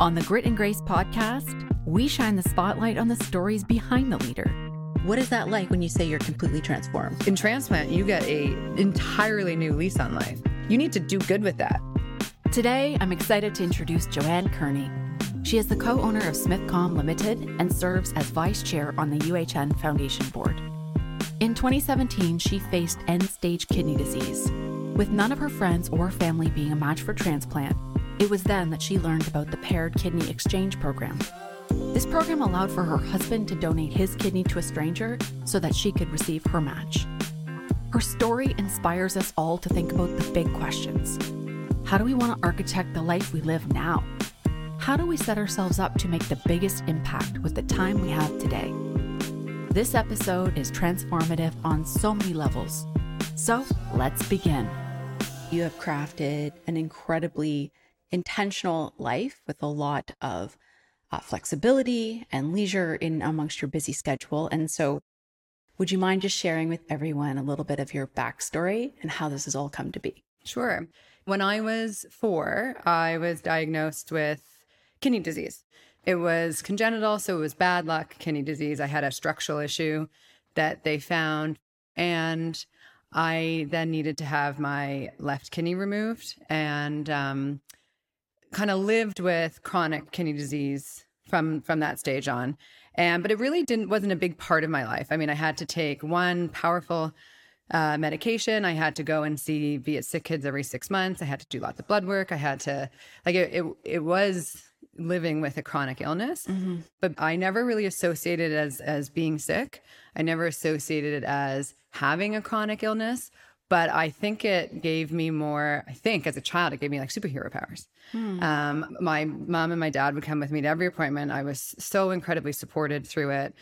On the Grit and Grace podcast, we shine the spotlight on the stories behind the leader. What is that like when you say you're completely transformed? In transplant, you get a entirely new lease on life. You need to do good with that. Today, I'm excited to introduce Joanne Kearney. She is the co-owner of Smithcom Limited and serves as vice chair on the UHN Foundation Board. In 2017, she faced end-stage kidney disease. With none of her friends or family being a match for transplant, it was then that she learned about the Paired Kidney Exchange Program. This program allowed for her husband to donate his kidney to a stranger so that she could receive her match. Her story inspires us all to think about the big questions. How do we want to architect the life we live now? How do we set ourselves up to make the biggest impact with the time we have today? This episode is transformative on so many levels. So let's begin. You have crafted an incredibly intentional life with a lot of uh, flexibility and leisure in amongst your busy schedule. And so, would you mind just sharing with everyone a little bit of your backstory and how this has all come to be? Sure. When I was four, I was diagnosed with kidney disease. It was congenital, so it was bad luck kidney disease. I had a structural issue that they found. And I then needed to have my left kidney removed. And um, kind of lived with chronic kidney disease from from that stage on. And but it really didn't wasn't a big part of my life. I mean i had to take one powerful uh, medication. I had to go and see viet sick kids every six months. I had to do lots of blood work. I had to like it it, it was living with a chronic illness mm-hmm. but i never really associated it as as being sick. I never associated it as having a chronic illness but I think it gave me more. I think as a child, it gave me like superhero powers. Hmm. Um, my mom and my dad would come with me to every appointment. I was so incredibly supported through it,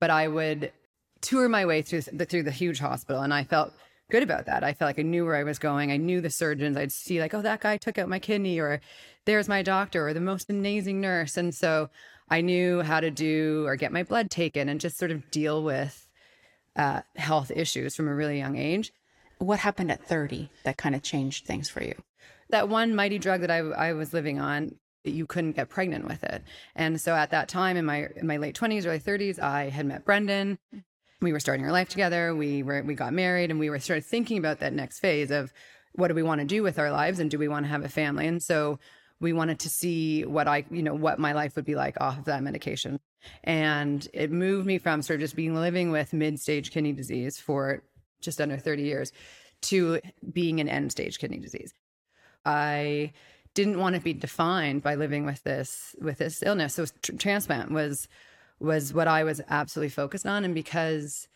but I would tour my way through the, through the huge hospital, and I felt good about that. I felt like I knew where I was going. I knew the surgeons. I'd see like, oh, that guy took out my kidney, or there's my doctor, or the most amazing nurse, and so I knew how to do or get my blood taken and just sort of deal with uh, health issues from a really young age what happened at 30 that kind of changed things for you? That one mighty drug that I, I was living on, you couldn't get pregnant with it. And so at that time in my in my late 20s, early 30s, I had met Brendan. We were starting our life together. We were we got married and we were started thinking about that next phase of what do we want to do with our lives and do we want to have a family? And so we wanted to see what I, you know, what my life would be like off of that medication. And it moved me from sort of just being living with mid stage kidney disease for just under 30 years to being an end stage kidney disease. I didn't want to be defined by living with this with this illness. So tr- transplant was was what I was absolutely focused on and because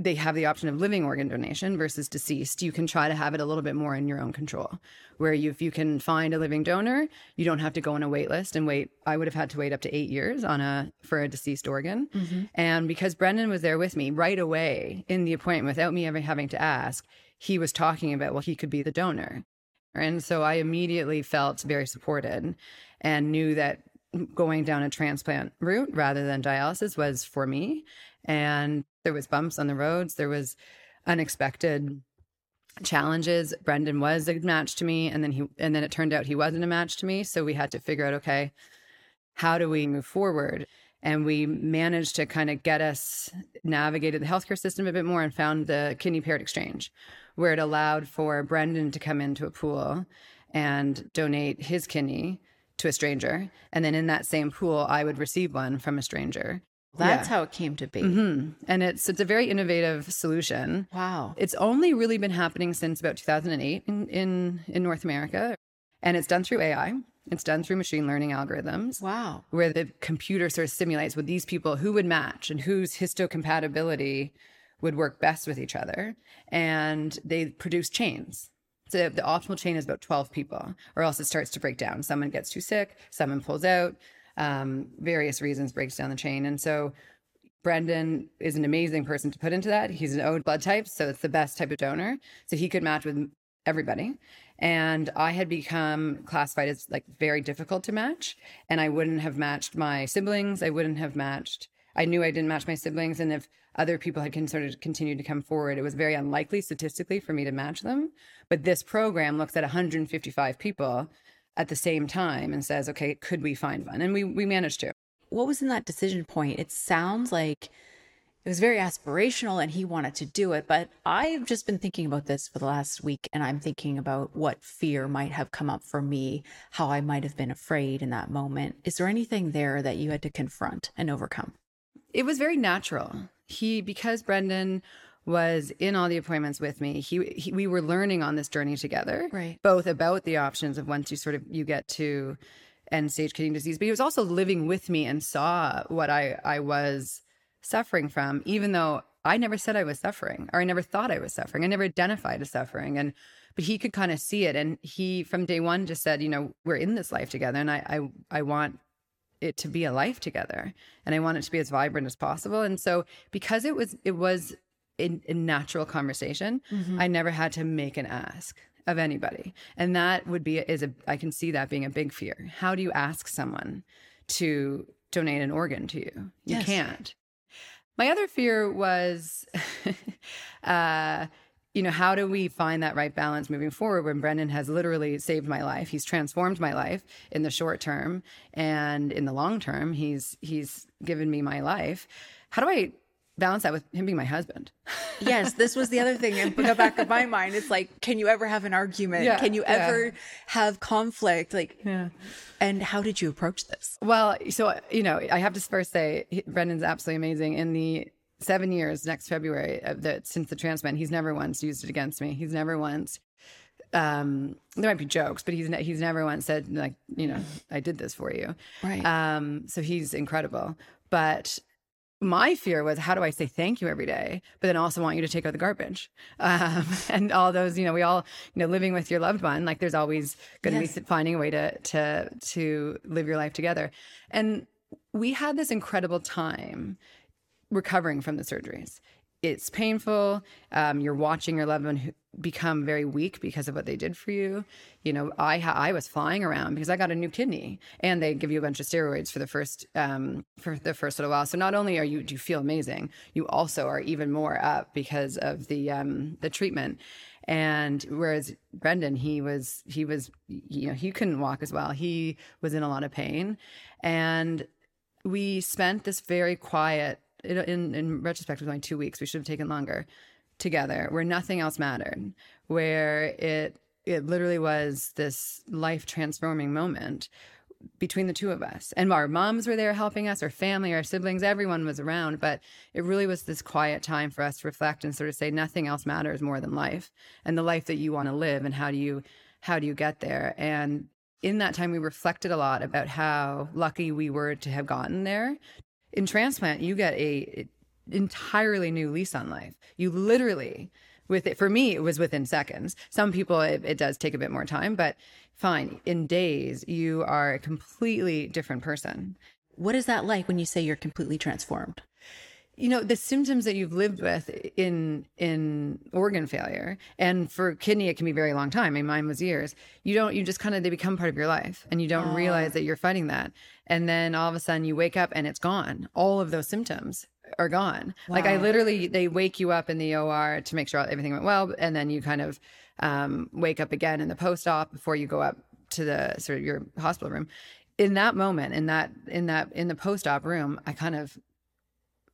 they have the option of living organ donation versus deceased, you can try to have it a little bit more in your own control. Where you, if you can find a living donor, you don't have to go on a wait list and wait. I would have had to wait up to eight years on a for a deceased organ. Mm-hmm. And because Brendan was there with me right away in the appointment without me ever having to ask, he was talking about well, he could be the donor. And so I immediately felt very supported and knew that going down a transplant route rather than dialysis was for me. And there was bumps on the roads. There was unexpected challenges. Brendan was a match to me and then he and then it turned out he wasn't a match to me. So we had to figure out okay how do we move forward? And we managed to kind of get us navigated the healthcare system a bit more and found the kidney paired exchange where it allowed for brendan to come into a pool and donate his kidney to a stranger and then in that same pool i would receive one from a stranger that's yeah. how it came to be. Mm-hmm. And it's it's a very innovative solution. Wow. It's only really been happening since about 2008 in, in, in North America. And it's done through AI. It's done through machine learning algorithms. Wow. Where the computer sort of simulates with these people who would match and whose histocompatibility would work best with each other. And they produce chains. So the optimal chain is about 12 people, or else it starts to break down. Someone gets too sick, someone pulls out, um, various reasons breaks down the chain. And so Brendan is an amazing person to put into that. He's an O blood type, so it's the best type of donor. So he could match with everybody. And I had become classified as like very difficult to match. And I wouldn't have matched my siblings. I wouldn't have matched, I knew I didn't match my siblings. And if other people had sort of continued to come forward, it was very unlikely statistically for me to match them. But this program looks at 155 people at the same time and says, okay, could we find one? And we we managed to. What was in that decision point? It sounds like it was very aspirational and he wanted to do it. But I've just been thinking about this for the last week and I'm thinking about what fear might have come up for me, how I might have been afraid in that moment. Is there anything there that you had to confront and overcome? It was very natural. He, because Brendan was in all the appointments with me, he, he we were learning on this journey together, right? Both about the options of once you sort of you get to end stage kidney disease, but he was also living with me and saw what I I was suffering from, even though I never said I was suffering or I never thought I was suffering. I never identified as suffering. And but he could kind of see it. And he from day one just said, you know, we're in this life together and I I, I want it to be a life together and I want it to be as vibrant as possible. And so because it was it was a, a natural conversation, mm-hmm. I never had to make an ask of anybody. And that would be is a I can see that being a big fear. How do you ask someone to donate an organ to you? You yes. can't. My other fear was, uh, you know, how do we find that right balance moving forward when Brendan has literally saved my life? He's transformed my life in the short term, and in the long term, he's he's given me my life. How do I balance that with him being my husband. yes, this was the other thing in the back of my mind. It's like, can you ever have an argument? Yeah, can you ever yeah. have conflict? Like, yeah. And how did you approach this? Well, so you know, I have to first say, Brendan's absolutely amazing. In the seven years next February that since the transplant, he's never once used it against me. He's never once. Um, there might be jokes, but he's ne- he's never once said like, you know, I did this for you. Right. Um, so he's incredible. But my fear was how do I say thank you every day, but then also want you to take out the garbage, um, and all those you know we all you know living with your loved one like there's always going to yes. be finding a way to to to live your life together, and we had this incredible time recovering from the surgeries it's painful. Um, you're watching your loved one become very weak because of what they did for you. You know, I I was flying around because I got a new kidney, and they give you a bunch of steroids for the first um, for the first little while. So not only are you do you feel amazing, you also are even more up because of the um, the treatment. And whereas Brendan, he was he was you know he couldn't walk as well. He was in a lot of pain, and we spent this very quiet in in retrospect, it was only two weeks. We should have taken longer together, where nothing else mattered, where it it literally was this life transforming moment between the two of us. And our moms were there helping us, our family, our siblings, everyone was around. But it really was this quiet time for us to reflect and sort of say nothing else matters more than life and the life that you want to live and how do you how do you get there? And in that time we reflected a lot about how lucky we were to have gotten there in transplant, you get a entirely new lease on life. You literally, with it, for me, it was within seconds. Some people, it, it does take a bit more time, but fine. In days, you are a completely different person. What is that like when you say you're completely transformed? You know the symptoms that you've lived with in in organ failure and for kidney it can be a very long time. I mean, mine was years. You don't you just kind of they become part of your life and you don't oh. realize that you're fighting that. And then all of a sudden you wake up and it's gone. All of those symptoms are gone. Wow. like i literally they wake you up in the or to make sure everything went well and then you kind of um, wake up again in the post-op before you go up to the sort of your hospital room. In that moment in that in that in the post-op room i kind of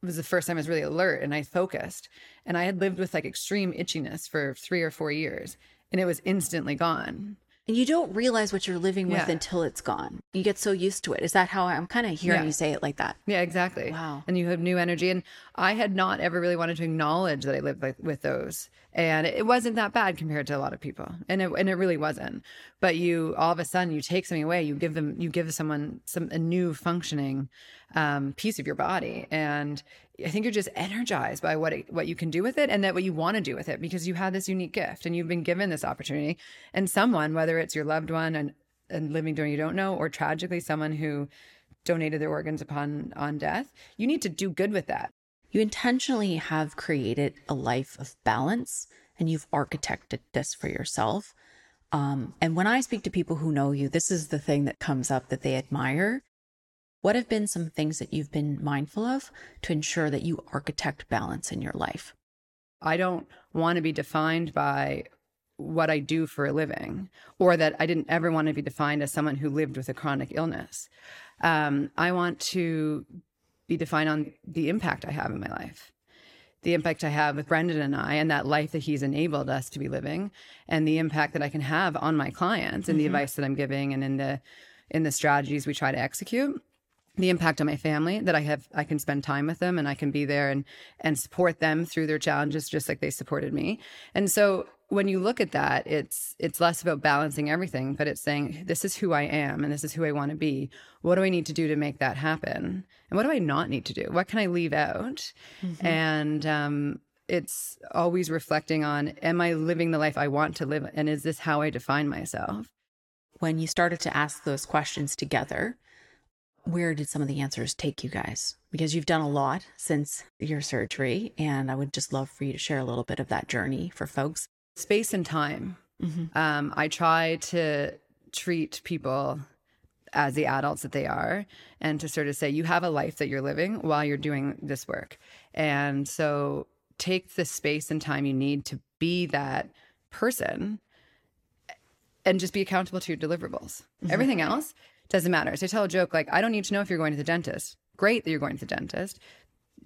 was the first time I was really alert and I focused. And I had lived with like extreme itchiness for three or four years and it was instantly gone. And you don't realize what you're living with yeah. until it's gone. You get so used to it. Is that how I'm kind of hearing yeah. you say it like that? Yeah, exactly. Wow. And you have new energy. And I had not ever really wanted to acknowledge that I lived with, with those. And it wasn't that bad compared to a lot of people. And it, and it really wasn't. But you, all of a sudden, you take something away, you give them, you give someone some, a new functioning um, piece of your body. And I think you're just energized by what it, what you can do with it and that what you want to do with it because you had this unique gift and you've been given this opportunity and someone whether it's your loved one and, and living during you don't know or tragically someone who donated their organs upon on death you need to do good with that you intentionally have created a life of balance and you've architected this for yourself um, and when I speak to people who know you, this is the thing that comes up that they admire what have been some things that you've been mindful of to ensure that you architect balance in your life? I don't want to be defined by what I do for a living, or that I didn't ever want to be defined as someone who lived with a chronic illness. Um, I want to be defined on the impact I have in my life, the impact I have with Brendan and I, and that life that he's enabled us to be living, and the impact that I can have on my clients and mm-hmm. the advice that I'm giving and in the in the strategies we try to execute the impact on my family that I have I can spend time with them and I can be there and and support them through their challenges just like they supported me. And so when you look at that, it's it's less about balancing everything, but it's saying this is who I am and this is who I want to be. What do I need to do to make that happen? And what do I not need to do? What can I leave out? Mm-hmm. And um, it's always reflecting on: Am I living the life I want to live? And is this how I define myself? When you started to ask those questions together, where did some of the answers take you guys? Because you've done a lot since your surgery, and I would just love for you to share a little bit of that journey for folks. Space and time. Mm-hmm. Um, I try to treat people as the adults that they are and to sort of say, you have a life that you're living while you're doing this work. And so take the space and time you need to be that person and just be accountable to your deliverables. Mm-hmm. Everything else doesn't matter. So I tell a joke like, I don't need to know if you're going to the dentist. Great that you're going to the dentist.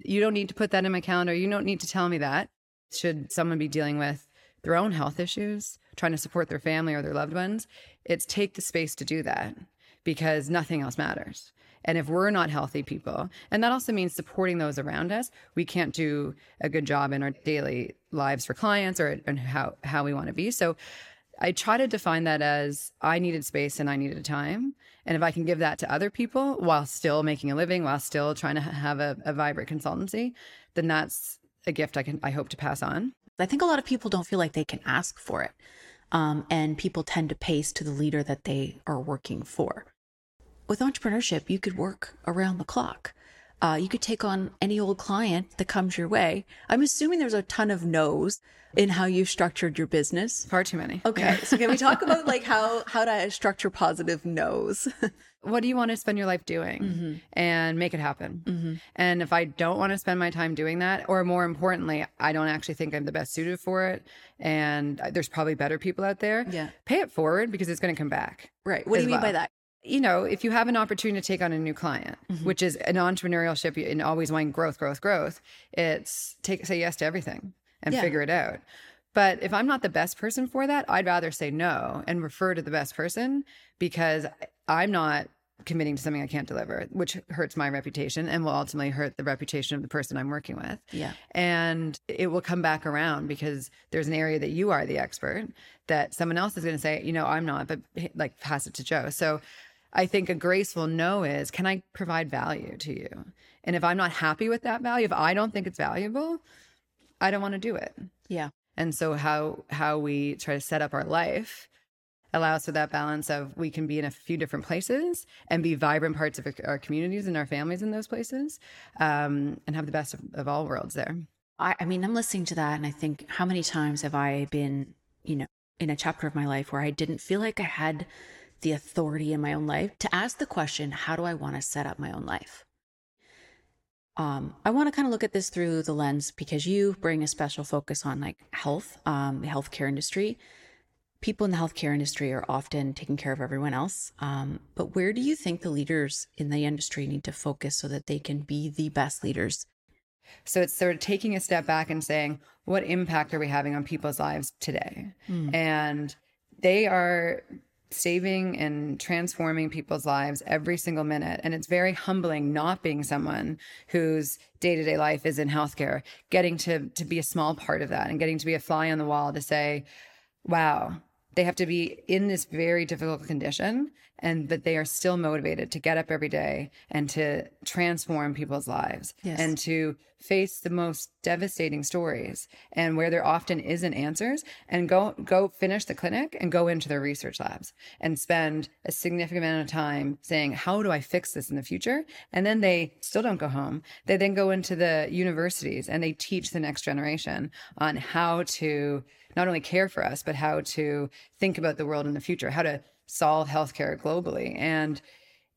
You don't need to put that in my calendar. You don't need to tell me that. Should someone be dealing with their own health issues, trying to support their family or their loved ones, it's take the space to do that because nothing else matters. And if we're not healthy people, and that also means supporting those around us, we can't do a good job in our daily lives for clients or and how how we want to be. So I try to define that as I needed space and I needed time. And if I can give that to other people while still making a living, while still trying to have a, a vibrant consultancy, then that's a gift I can I hope to pass on. I think a lot of people don't feel like they can ask for it. Um, and people tend to pace to the leader that they are working for. With entrepreneurship, you could work around the clock. Uh, you could take on any old client that comes your way. I'm assuming there's a ton of no's in how you've structured your business. Far too many. Okay, so can we talk about like how how to structure positive no's? what do you want to spend your life doing mm-hmm. and make it happen mm-hmm. and if i don't want to spend my time doing that or more importantly i don't actually think i'm the best suited for it and there's probably better people out there yeah pay it forward because it's going to come back right what do you mean by that you know, if you have an opportunity to take on a new client, mm-hmm. which is an entrepreneurship and always wanting growth, growth, growth, it's take say yes to everything and yeah. figure it out. But if I'm not the best person for that, I'd rather say no and refer to the best person because I'm not committing to something I can't deliver, which hurts my reputation and will ultimately hurt the reputation of the person I'm working with. Yeah. And it will come back around because there's an area that you are the expert that someone else is going to say, you know, I'm not, but like pass it to Joe. So I think a graceful no is can I provide value to you? And if I'm not happy with that value, if I don't think it's valuable, I don't want to do it. Yeah. And so how how we try to set up our life allows for that balance of we can be in a few different places and be vibrant parts of our communities and our families in those places um, and have the best of, of all worlds there. I, I mean, I'm listening to that and I think how many times have I been, you know, in a chapter of my life where I didn't feel like I had the authority in my own life to ask the question, how do I want to set up my own life? Um, I want to kind of look at this through the lens because you bring a special focus on like health, um, the healthcare industry. People in the healthcare industry are often taking care of everyone else. Um, but where do you think the leaders in the industry need to focus so that they can be the best leaders? So it's sort of taking a step back and saying, what impact are we having on people's lives today? Mm. And they are saving and transforming people's lives every single minute. And it's very humbling not being someone whose day to day life is in healthcare, getting to, to be a small part of that and getting to be a fly on the wall to say, wow, they have to be in this very difficult condition and but they are still motivated to get up every day and to transform people's lives yes. and to face the most devastating stories and where there often isn't answers and go go finish the clinic and go into their research labs and spend a significant amount of time saying how do i fix this in the future and then they still don't go home they then go into the universities and they teach the next generation on how to not only care for us, but how to think about the world in the future, how to solve healthcare globally. And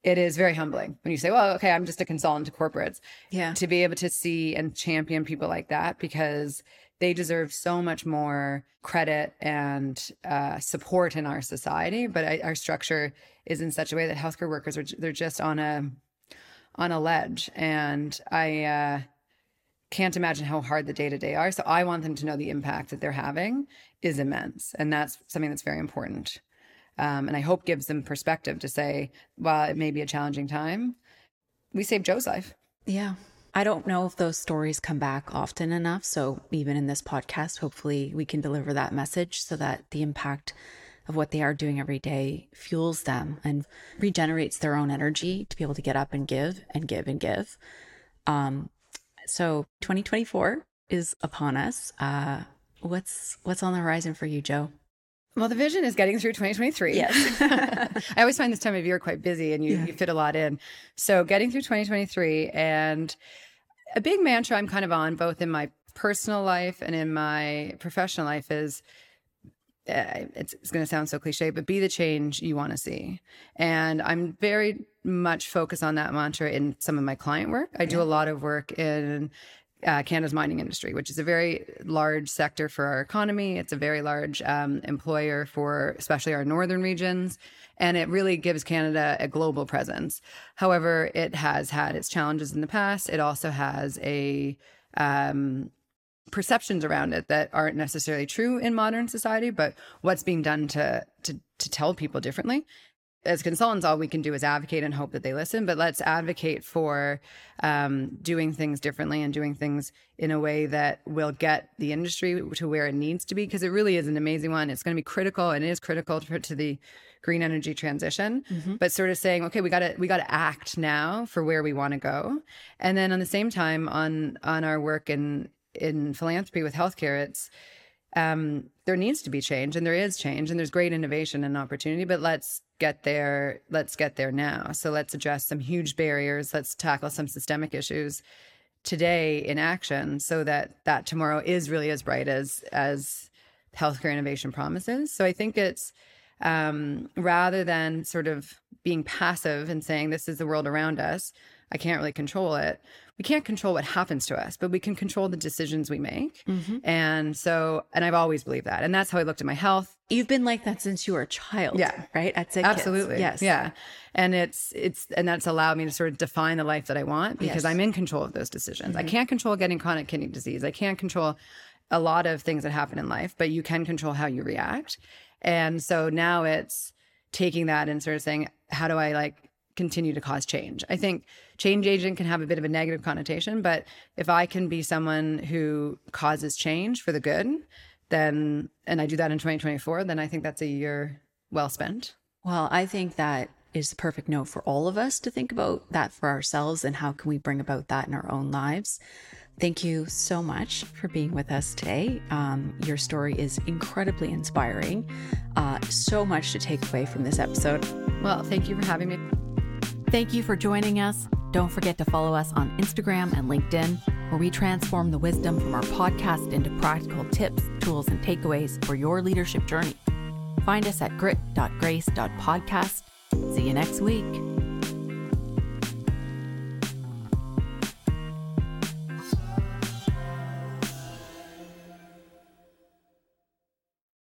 it is very humbling when you say, well, okay, I'm just a consultant to corporates. Yeah. To be able to see and champion people like that because they deserve so much more credit and uh, support in our society. But I, our structure is in such a way that healthcare workers are they're just on a on a ledge, and I uh, can't imagine how hard the day to day are. So I want them to know the impact that they're having is immense, and that's something that's very important. Um, and I hope gives them perspective to say, well, it may be a challenging time, we saved Joe's life. Yeah. I don't know if those stories come back often enough. So, even in this podcast, hopefully we can deliver that message so that the impact of what they are doing every day fuels them and regenerates their own energy to be able to get up and give and give and give. Um, so, 2024 is upon us. Uh, what's what's on the horizon for you, Joe? Well, the vision is getting through 2023. Yes. I always find this time of year quite busy and you, yeah. you fit a lot in. So, getting through 2023 and a big mantra I'm kind of on both in my personal life and in my professional life is uh, it's, it's going to sound so cliche, but be the change you want to see. And I'm very much focused on that mantra in some of my client work. I do a lot of work in uh, Canada's mining industry, which is a very large sector for our economy. It's a very large um, employer for especially our northern regions. And it really gives Canada a global presence. However, it has had its challenges in the past. It also has a um, perceptions around it that aren't necessarily true in modern society, but what's being done to to to tell people differently as consultants, all we can do is advocate and hope that they listen. But let's advocate for um, doing things differently and doing things in a way that will get the industry to where it needs to be, because it really is an amazing one. It's going to be critical, and it is critical to, to the green energy transition. Mm-hmm. But sort of saying, okay, we got to we got to act now for where we want to go, and then on the same time on on our work in in philanthropy with healthcare, it's um, there needs to be change and there is change and there's great innovation and opportunity but let's get there let's get there now so let's address some huge barriers let's tackle some systemic issues today in action so that that tomorrow is really as bright as as healthcare innovation promises so i think it's um, rather than sort of being passive and saying this is the world around us I can't really control it. We can't control what happens to us, but we can control the decisions we make. Mm-hmm. And so, and I've always believed that. And that's how I looked at my health. You've been like that since you were a child. Yeah. Right. At six. Absolutely. Yes. Yeah. And it's, it's, and that's allowed me to sort of define the life that I want because yes. I'm in control of those decisions. Mm-hmm. I can't control getting chronic kidney disease. I can't control a lot of things that happen in life, but you can control how you react. And so now it's taking that and sort of saying, how do I like continue to cause change. I think change agent can have a bit of a negative connotation, but if I can be someone who causes change for the good, then, and I do that in 2024, then I think that's a year well spent. Well, I think that is the perfect note for all of us to think about that for ourselves and how can we bring about that in our own lives. Thank you so much for being with us today. Um, your story is incredibly inspiring. Uh, so much to take away from this episode. Well, thank you for having me. Thank you for joining us. Don't forget to follow us on Instagram and LinkedIn, where we transform the wisdom from our podcast into practical tips, tools, and takeaways for your leadership journey. Find us at grit.grace.podcast. See you next week.